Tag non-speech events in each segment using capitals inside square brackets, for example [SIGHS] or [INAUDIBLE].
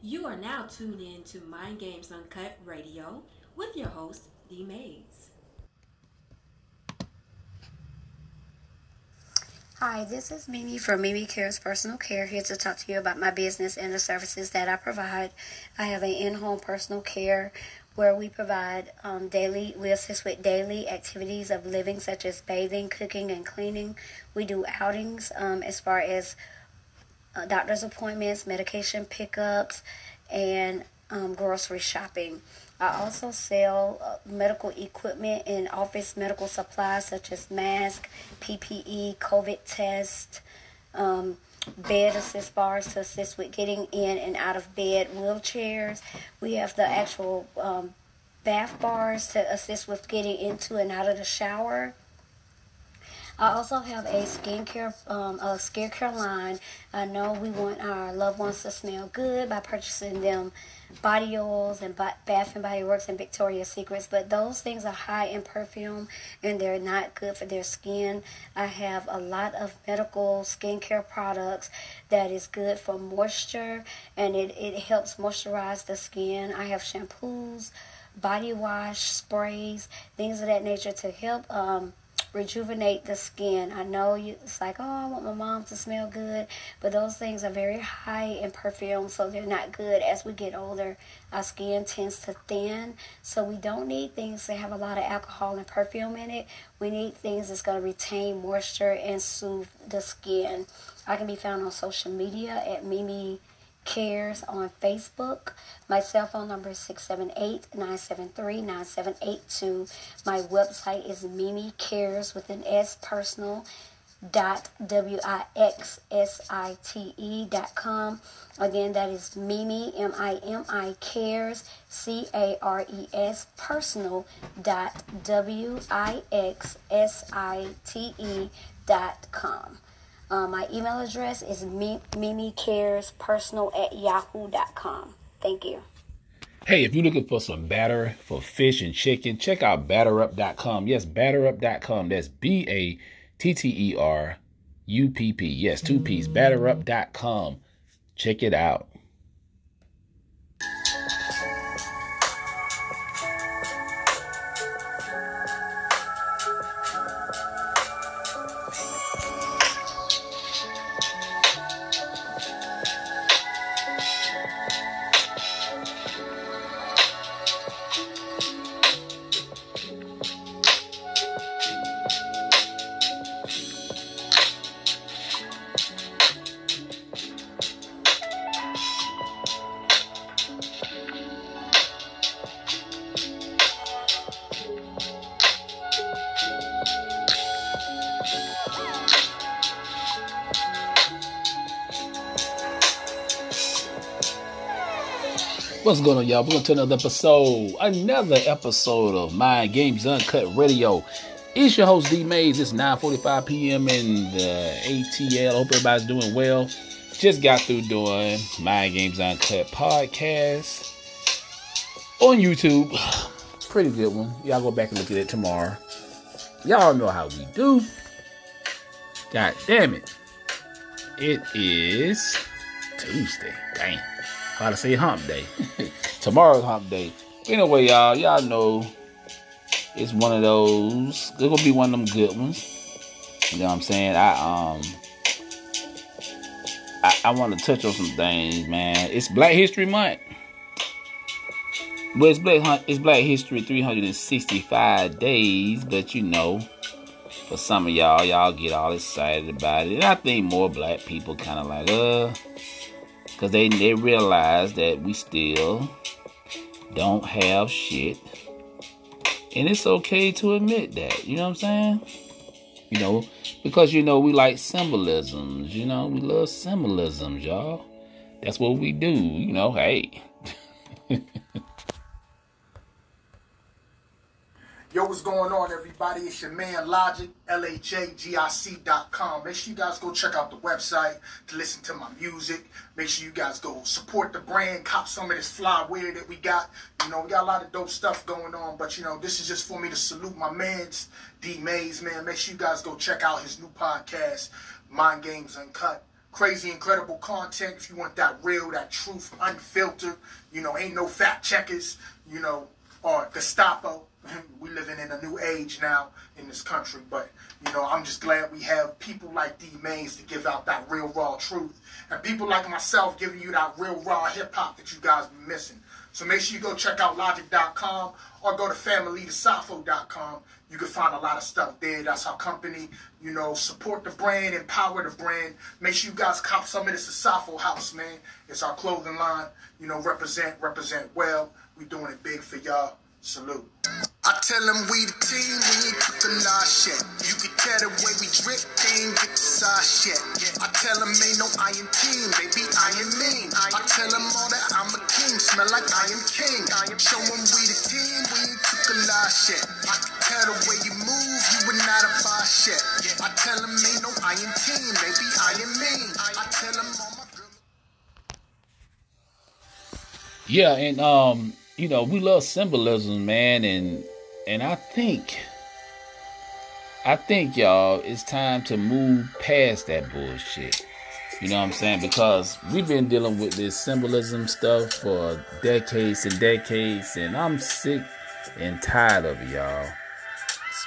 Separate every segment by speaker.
Speaker 1: You are now tuned in to Mind Games Uncut Radio with your host, D Mayes.
Speaker 2: Hi, this is Mimi from Mimi Cares Personal Care here to talk to you about my business and the services that I provide. I have an in-home personal care where we provide um, daily, we assist with daily activities of living such as bathing, cooking, and cleaning. We do outings um, as far as uh, doctor's appointments, medication pickups, and um, grocery shopping. I also sell uh, medical equipment and office medical supplies such as masks, PPE, COVID test, um, bed assist bars to assist with getting in and out of bed, wheelchairs. We have the actual um, bath bars to assist with getting into and out of the shower. I also have a skincare um, a skincare line. I know we want our loved ones to smell good by purchasing them body oils and Bath and Body Works and Victoria's Secrets, but those things are high in perfume and they're not good for their skin. I have a lot of medical skincare products that is good for moisture and it, it helps moisturize the skin. I have shampoos, body wash, sprays, things of that nature to help um, rejuvenate the skin. I know you, it's like, oh, I want my mom to smell good, but those things are very high in perfume, so they're not good. As we get older, our skin tends to thin, so we don't need things that have a lot of alcohol and perfume in it. We need things that's going to retain moisture and soothe the skin. I can be found on social media at Mimi Cares on Facebook. My cell phone number is 678-973-9782. My website is Mimi Cares with an S personal dot w i x s i t e dot com. Again, that is Mimi M I M I cares C A R E S personal dot w i x s i t e dot com. Uh, my email address is mimicarespersonal at yahoo.com. Thank you.
Speaker 3: Hey, if you're looking for some batter for fish and chicken, check out batterup.com. Yes, batterup.com. That's B A T T E R U P P. Yes, two P's. Batterup.com. Check it out. What's going on, y'all? Going to another episode, another episode of Mind Games Uncut Radio. It's your host, D Mayes. It's 9.45 p.m. in the ATL. Hope everybody's doing well. Just got through doing Mind Games Uncut podcast on YouTube. [SIGHS] Pretty good one. Y'all go back and look at it tomorrow. Y'all know how we do. God damn it. It is Tuesday. Damn. How to say hump day. [LAUGHS] Tomorrow's hump day. Anyway, y'all, y'all know it's one of those. It's gonna be one of them good ones. You know what I'm saying? I um I, I want to touch on some things, man. It's Black History Month. But it's Black it's Black History 365 days, but you know, for some of y'all, y'all get all excited about it. And I think more black people kind of like, uh, because they, they realize that we still don't have shit. And it's okay to admit that. You know what I'm saying? You know, because you know we like symbolisms, you know, we love symbolisms, y'all. That's what we do, you know, hey.
Speaker 4: Yo, what's going on, everybody? It's your man Logic, LHAGIC.com. Make sure you guys go check out the website to listen to my music. Make sure you guys go support the brand, cop some of this fly wear that we got. You know, we got a lot of dope stuff going on, but you know, this is just for me to salute my mans, D Mayes, man. Make sure you guys go check out his new podcast, Mind Games Uncut crazy, incredible content. If you want that real, that truth, unfiltered, you know, ain't no fact checkers, you know, or Gestapo. [CLEARS THROAT] we living in a new age now in this country, but you know, I'm just glad we have people like D Mayes to give out that real raw truth, and people like myself giving you that real raw hip hop that you guys been missing. So make sure you go check out logic.com or go to familytosafo.com. You can find a lot of stuff there. That's our company. You know, support the brand, empower the brand. Make sure you guys cop some of this Asafo house, man. It's our clothing line. You know, represent, represent well. We doing it big for y'all. Salute. I tell them we the team, we ain't took a last shit. You can tell the way we drip, they ain't get the size shit. I tell them ain't no iron team, baby, I am mean. I tell them all that I'm a king, smell like I am king. I show them we the team, we ain't took a last shit. I can tell the way you move, you would not have buy shit. I tell them ain't no iron team, baby, I am mean. I tell them all my girls.
Speaker 3: Yeah, and um, you know, we love symbolism, man, and and I think I think y'all it's time to move past that bullshit. You know what I'm saying? Because we've been dealing with this symbolism stuff for decades and decades, and I'm sick and tired of it, y'all.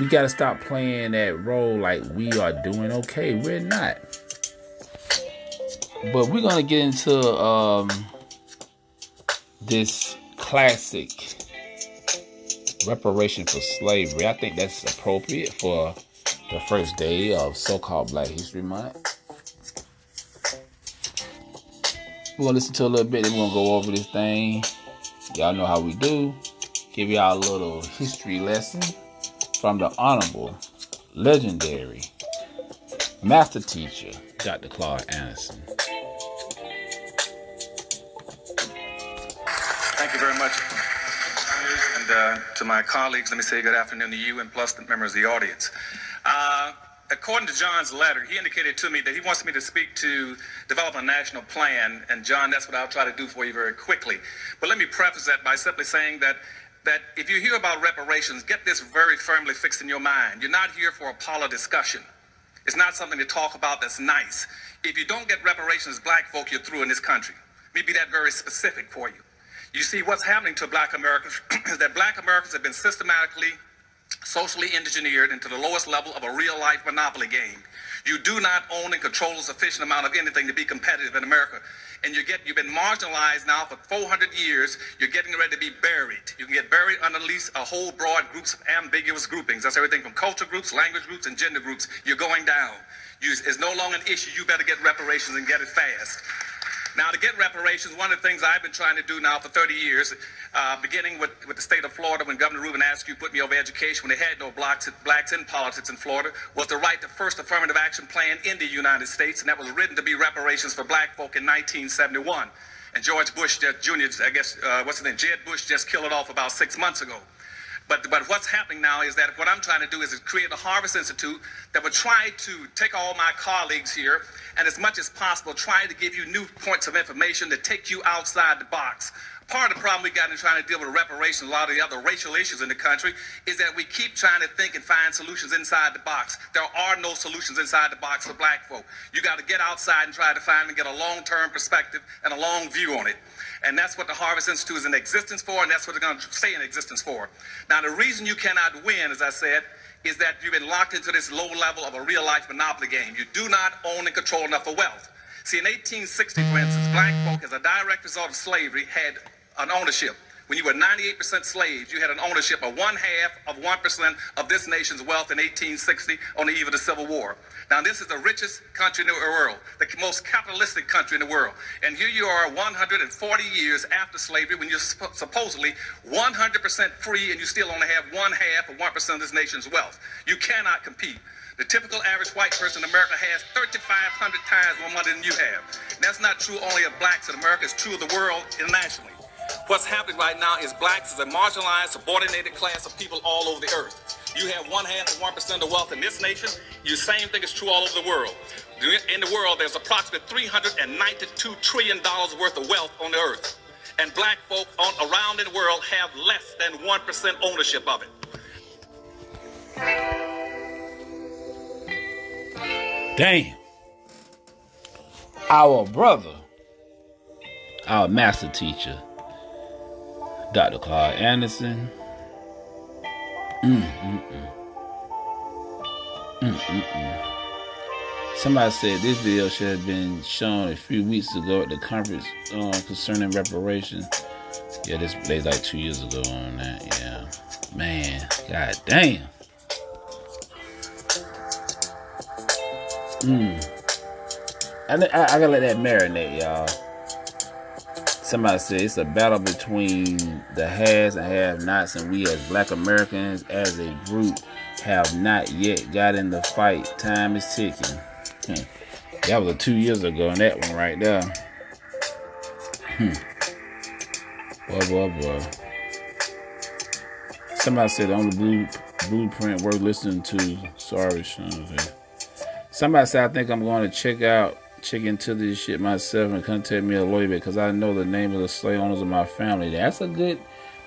Speaker 3: We gotta stop playing that role like we are doing okay. We're not. But we're gonna get into um this classic reparation for slavery. I think that's appropriate for the first day of so-called Black History Month. We're gonna listen to a little bit, then we're gonna go over this thing. Y'all know how we do. Give y'all a little history lesson from the honorable, legendary master teacher, Dr. Claude Anderson.
Speaker 5: Thank you very much. And uh, to my colleagues, let me say good afternoon to you and plus the members of the audience. Uh, according to John's letter, he indicated to me that he wants me to speak to develop a national plan. And John, that's what I'll try to do for you very quickly. But let me preface that by simply saying that that if you hear about reparations, get this very firmly fixed in your mind. You're not here for a parlor discussion. It's not something to talk about that's nice. If you don't get reparations, black folk, you're through in this country. Let me be that very specific for you. You see, what's happening to black Americans [CLEARS THROAT] is that black Americans have been systematically socially engineered into the lowest level of a real life monopoly game. You do not own and control a sufficient amount of anything to be competitive in America. And you get you've been marginalized now for 400 years. You're getting ready to be buried. You can get buried underneath a whole broad groups of ambiguous groupings. That's everything from culture groups, language groups, and gender groups. You're going down. You, it's no longer an issue. You better get reparations and get it fast. Now, to get reparations, one of the things I've been trying to do now for 30 years, uh, beginning with, with the state of Florida when Governor Reuben Askew put me over education when they had no blacks, blacks in politics in Florida, was to write the first affirmative action plan in the United States, and that was written to be reparations for black folk in 1971. And George Bush Jr., I guess, uh, what's his name, Jeb Bush just killed it off about six months ago. But, but what's happening now is that what I'm trying to do is create a Harvest Institute that would try to take all my colleagues here and as much as possible try to give you new points of information that take you outside the box. Part of the problem we got in trying to deal with reparations, a lot of the other racial issues in the country, is that we keep trying to think and find solutions inside the box. There are no solutions inside the box for black folk. You got to get outside and try to find and get a long-term perspective and a long view on it. And that's what the Harvest Institute is in existence for, and that's what they're going to stay in existence for. Now, the reason you cannot win, as I said, is that you've been locked into this low level of a real life monopoly game. You do not own and control enough of wealth. See, in 1860, for instance, black folk, as a direct result of slavery, had an ownership. When you were 98% slaves, you had an ownership of one half of 1% of this nation's wealth in 1860 on the eve of the Civil War. Now, this is the richest country in the world, the most capitalistic country in the world. And here you are 140 years after slavery when you're supposedly 100% free and you still only have one half of 1% of this nation's wealth. You cannot compete. The typical average white person in America has 3,500 times more money than you have. And that's not true only of blacks in America, it's true of the world internationally. What's happening right now is blacks is a marginalized, subordinated class of people all over the earth. You have one half of one percent of wealth in this nation. The same thing is true all over the world. In the world, there's approximately 392 trillion dollars worth of wealth on the earth, and black folk on, around the world have less than one percent ownership of it.
Speaker 3: Damn. our brother, our master teacher, Dr. Claude Anderson. Mm-mm-mm. Mm-mm-mm. Somebody said this video should have been shown a few weeks ago at the conference uh, concerning reparations. Yeah, this was like two years ago on that. Yeah, man, god damn. Hmm. I, I, I gotta let that marinate, y'all. Somebody said it's a battle between the has and have nots, and we as black Americans as a group have not yet got in the fight. Time is ticking. Hmm. That was a two years ago, and that one right there. Hmm. Boy, boy, boy. Somebody said the only blue, blueprint worth listening to. Sorry, Sean. Somebody said I think I'm going to check out, check into this shit myself and contact me a lawyer because I know the name of the slave owners of my family. That's a good,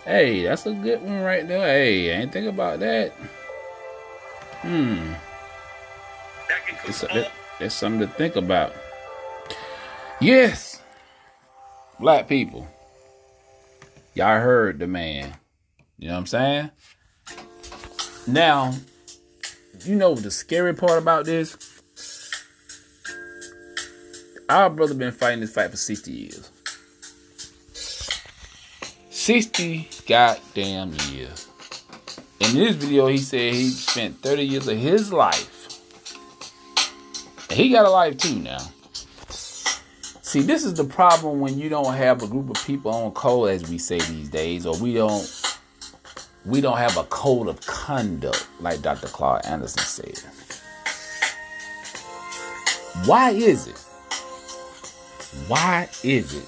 Speaker 3: hey, that's a good one right there. Hey, I ain't think about that. Hmm. It's, it, it's something to think about. Yes, black people. Y'all heard the man. You know what I'm saying? Now, you know the scary part about this? Our brother been fighting this fight for 60 years. 60 goddamn years. In this video, he said he spent 30 years of his life. And he got a life too now. See, this is the problem when you don't have a group of people on code, as we say these days, or we don't we don't have a code of conduct, like Dr. Claude Anderson said. Why is it? Why is it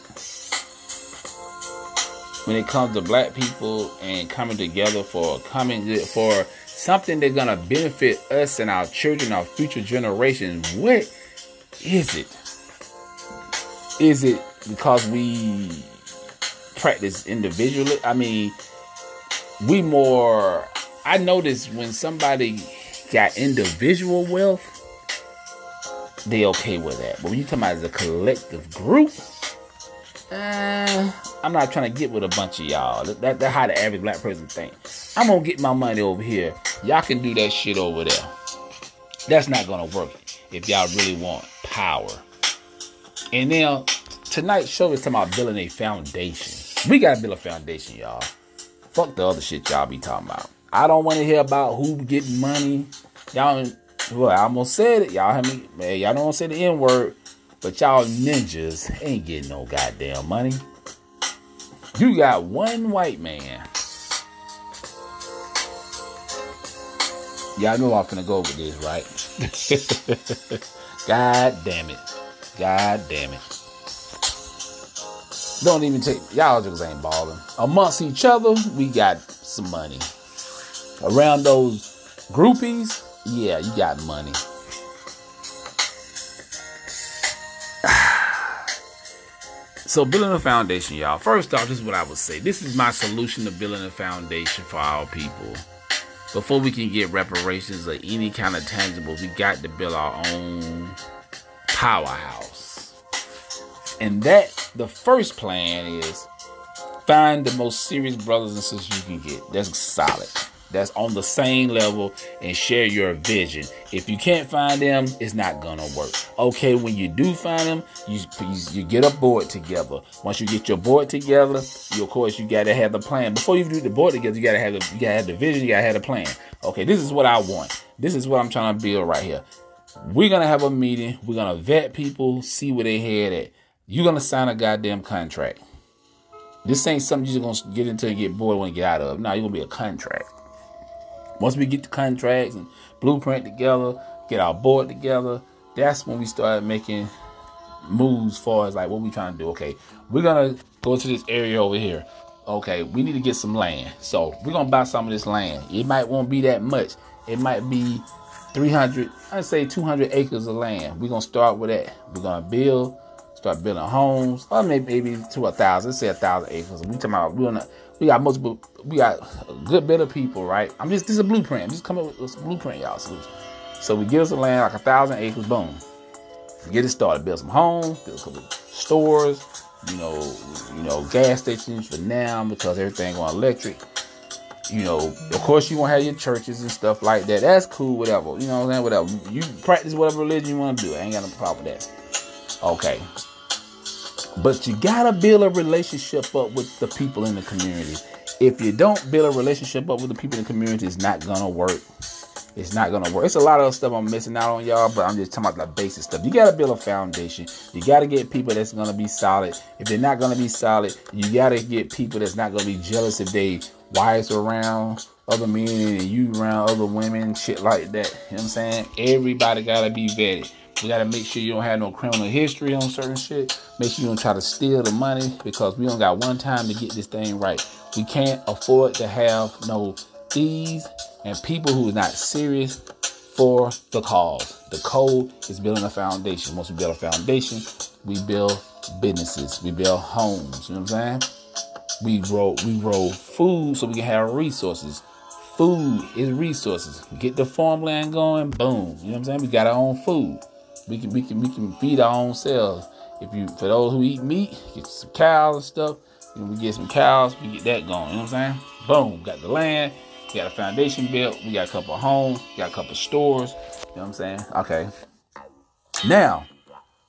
Speaker 3: when it comes to black people and coming together for coming for something that's gonna benefit us and our children, our future generations? What is it? Is it because we practice individually? I mean, we more. I notice when somebody got individual wealth, they okay with that. But when you talk about as a collective group, uh, I'm not trying to get with a bunch of y'all. That, that's how the average black person think. I'm gonna get my money over here. Y'all can do that shit over there. That's not gonna work if y'all really want power. And now tonight's show is talking about building a foundation. We gotta build a foundation, y'all. Fuck the other shit y'all be talking about. I don't want to hear about who getting money. Y'all, well, I almost said it. Y'all have me, man. Y'all don't say the N word, but y'all ninjas ain't getting no goddamn money. You got one white man. Y'all know I'm finna go with this, right? [LAUGHS] God damn it. God damn it. Don't even take y'all just ain't balling. Amongst each other, we got some money. Around those groupies, yeah, you got money. [SIGHS] so building a foundation, y'all. First off, this is what I would say. This is my solution to building a foundation for our people. Before we can get reparations or any kind of tangible, we got to build our own powerhouse. And that the first plan is find the most serious brothers and sisters you can get. That's solid. That's on the same level and share your vision. If you can't find them, it's not gonna work. Okay, when you do find them, you you, get a board together. Once you get your board together, you of course you gotta have the plan. Before you do the board together, you gotta have the you gotta have the vision, you gotta have the plan. Okay, this is what I want. This is what I'm trying to build right here. We're gonna have a meeting. We're gonna vet people, see where they head at. You're gonna sign a goddamn contract. This ain't something you're gonna get into and get bored when you get out of. No, you're gonna be a contract. Once we get the contracts and blueprint together, get our board together, that's when we start making moves far as like what we trying to do. Okay, we're gonna go to this area over here. Okay, we need to get some land. So we're gonna buy some of this land. It might won't be that much. It might be 300, I'd say 200 acres of land. We're gonna start with that. We're gonna build start building homes, or maybe, maybe to a thousand. Let's say a thousand acres. We talking about we gonna, we got multiple, we got a good bit of people, right? I'm just this is a blueprint. I'm just coming up with this blueprint, y'all. So, so we give us a land like a thousand acres, boom. Get it started. Build some homes, build a couple stores, you know, you know, gas stations for now because everything going electric. You know, of course you want to have your churches and stuff like that. That's cool, whatever. You know what I'm saying? Whatever. You practice whatever religion you want to do. I ain't got no problem with that. Okay. But you gotta build a relationship up with the people in the community. If you don't build a relationship up with the people in the community, it's not gonna work. It's not gonna work. It's a lot of stuff I'm missing out on, y'all, but I'm just talking about the basic stuff. You gotta build a foundation. You gotta get people that's gonna be solid. If they're not gonna be solid, you gotta get people that's not gonna be jealous if they wives around other men and you around other women, shit like that. You know what I'm saying? Everybody gotta be vetted. We gotta make sure you don't have no criminal history on certain shit. Make sure you don't try to steal the money because we don't got one time to get this thing right. We can't afford to have no thieves and people who are not serious for the cause. The code is building a foundation. Once we build a foundation, we build businesses, we build homes. You know what I'm saying? We grow we grow food so we can have resources. Food is resources. Get the farmland going, boom. You know what I'm saying? We got our own food. We can we can we can feed our own selves. If you for those who eat meat, get some cows and stuff. And we get some cows, we get that going. You know what I'm saying? Boom, got the land, got a foundation built, we got a couple homes, got a couple stores. You know what I'm saying? Okay. Now,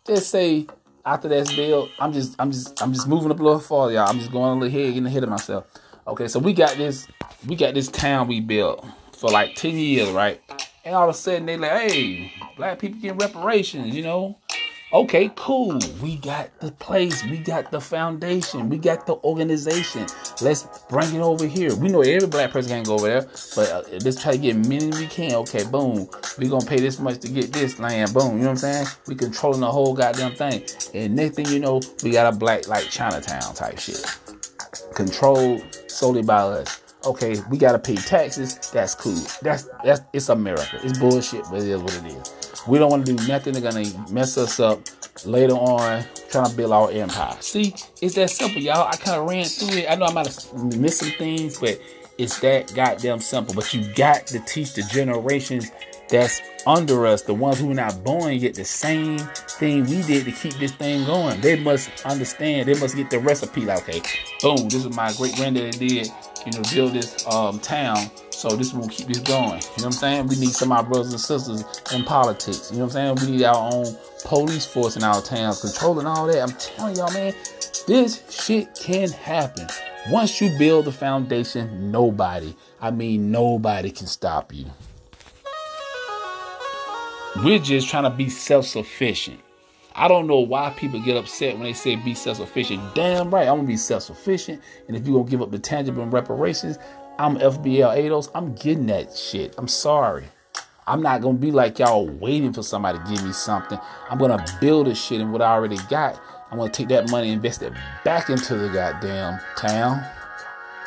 Speaker 3: just say after that's built, I'm just I'm just I'm just moving up a little farther, y'all. I'm just going a little ahead, getting ahead of myself. Okay, so we got this we got this town we built for like 10 years, right? And all of a sudden they like, hey, black people getting reparations, you know. Okay, cool. We got the place. We got the foundation. We got the organization. Let's bring it over here. We know every black person can't go over there, but uh, let's try to get many we can. Okay, boom. we to pay this much to get this land. Boom. You know what I'm saying? We controlling the whole goddamn thing. And next thing you know, we got a black, like Chinatown type shit. Controlled solely by us. Okay, we gotta pay taxes. That's cool. That's that's it's America. It's bullshit, but it is what it is. We don't want to do nothing that's gonna mess us up later on trying to build our empire. See, it's that simple, y'all. I kind of ran through it. I know I might have missed some things, but it's that goddamn simple. But you got to teach the generations that's under us, the ones who are not born yet, the same thing we did to keep this thing going. They must understand. They must get the recipe. Like, okay, boom, this is my great granddad did. You know, build this um, town so this will keep this going. You know what I'm saying? We need some of our brothers and sisters in politics. You know what I'm saying? We need our own police force in our towns controlling all that. I'm telling y'all, man, this shit can happen. Once you build the foundation, nobody, I mean nobody can stop you. We're just trying to be self-sufficient. I don't know why people get upset when they say be self-sufficient. Damn right, I'm gonna be self-sufficient. And if you're gonna give up the tangible reparations, I'm FBL ADOS. I'm getting that shit. I'm sorry. I'm not gonna be like y'all waiting for somebody to give me something. I'm gonna build this shit and what I already got. I'm gonna take that money, invest it back into the goddamn town,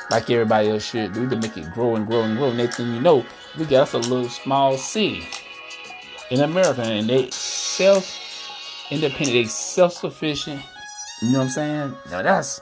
Speaker 3: like everybody else should do to make it grow and grow and grow. Next thing you know, we got us a little small city in America, and they self independent, they self sufficient. You know what I'm saying? Now that's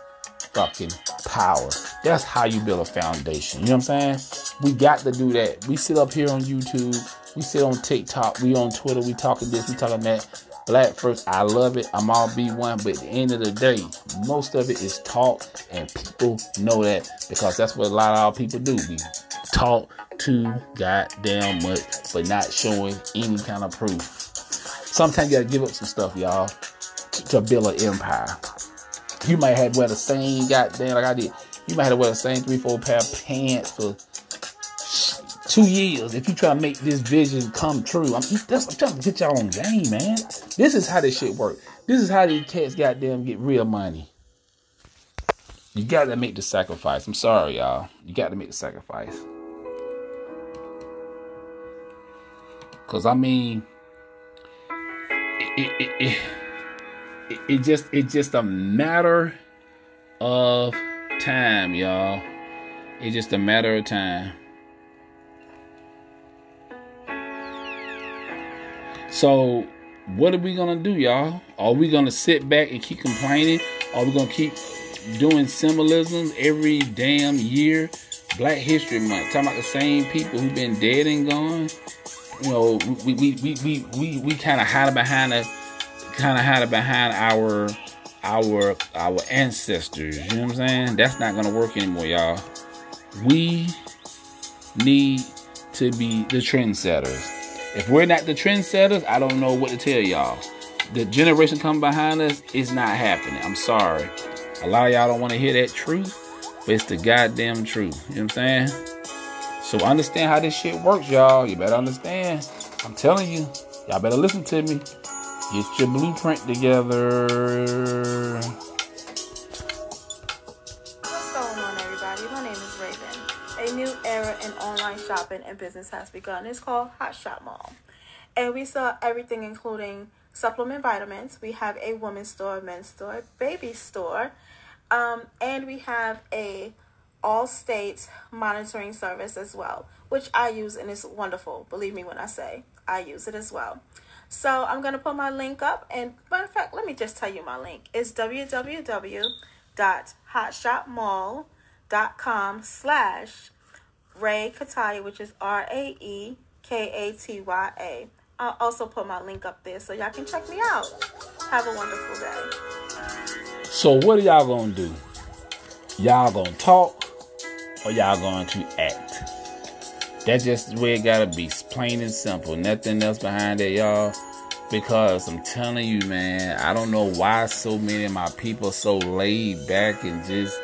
Speaker 3: fucking power. That's how you build a foundation. You know what I'm saying? We got to do that. We sit up here on YouTube. We sit on TikTok. We on Twitter. We talking this. We talking that. Black first. I love it. I'm all B1. But at the end of the day, most of it is talk. And people know that because that's what a lot of our people do. We talk too goddamn much, but not showing any kind of proof. Sometimes you gotta give up some stuff, y'all, to, build an empire. You might have wear the same goddamn like I did. You might have to wear the same three, four pair of pants for two years if you try to make this vision come true. I'm, that's, I'm trying to get y'all on game, man. This is how this shit work. This is how these cats goddamn get real money. You got to make the sacrifice. I'm sorry, y'all. You got to make the sacrifice. Cause I mean, it, it, it, it, just it's just a matter of time, y'all. It's just a matter of time. So, what are we gonna do, y'all? Are we gonna sit back and keep complaining? Are we gonna keep doing symbolism every damn year? Black History Month, talking about the same people who've been dead and gone. You know, we we we we we, kind of hide behind a kind of hide behind our our our ancestors. You know what I'm saying? That's not gonna work anymore, y'all. We need to be the trendsetters. If we're not the trendsetters, I don't know what to tell y'all. The generation coming behind us is not happening. I'm sorry. A lot of y'all don't want to hear that truth, but it's the goddamn truth. You know what I'm saying? So understand how this shit works, y'all. You better understand. I'm telling you, y'all better listen to me. Get your blueprint together.
Speaker 6: What's going on, everybody? My name is Raven. A new era in online shopping and business has begun. It's called Hot Shop Mall. And we sell everything, including supplement vitamins. We have a women's store, men's store, baby store. Um, and we have a all states monitoring service as well, which I use and it's wonderful. Believe me when I say I use it as well. So I'm gonna put my link up, and matter of fact, let me just tell you my link. It's www.hotshopmall.com slash Rae Katya, which is R A E K A T Y A. I'll also put my link up there so y'all can check me out. Have a wonderful day.
Speaker 3: So what are y'all gonna do? Y'all gonna talk or y'all going to act? That's just the way it gotta be. Plain and simple. Nothing else behind it, y'all. Because I'm telling you, man, I don't know why so many of my people so laid back and just.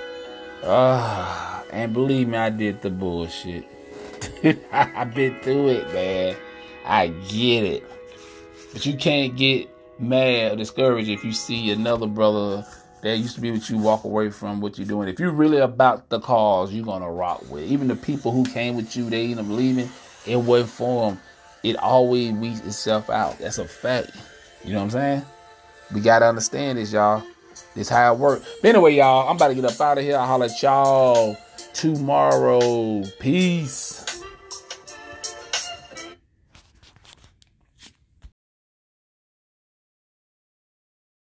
Speaker 3: Uh, and believe me, I did the bullshit. [LAUGHS] I've been through it, man. I get it. But you can't get mad or discouraged if you see another brother that used to be what you walk away from what you're doing. If you're really about the cause, you're gonna rock with. Even the people who came with you, they end up leaving. It wasn't for them. It always weeds itself out. That's a fact. You know what I'm saying? We gotta understand this, y'all. This how it works. But anyway, y'all, I'm about to get up out of here. I'll holler at y'all tomorrow. Peace.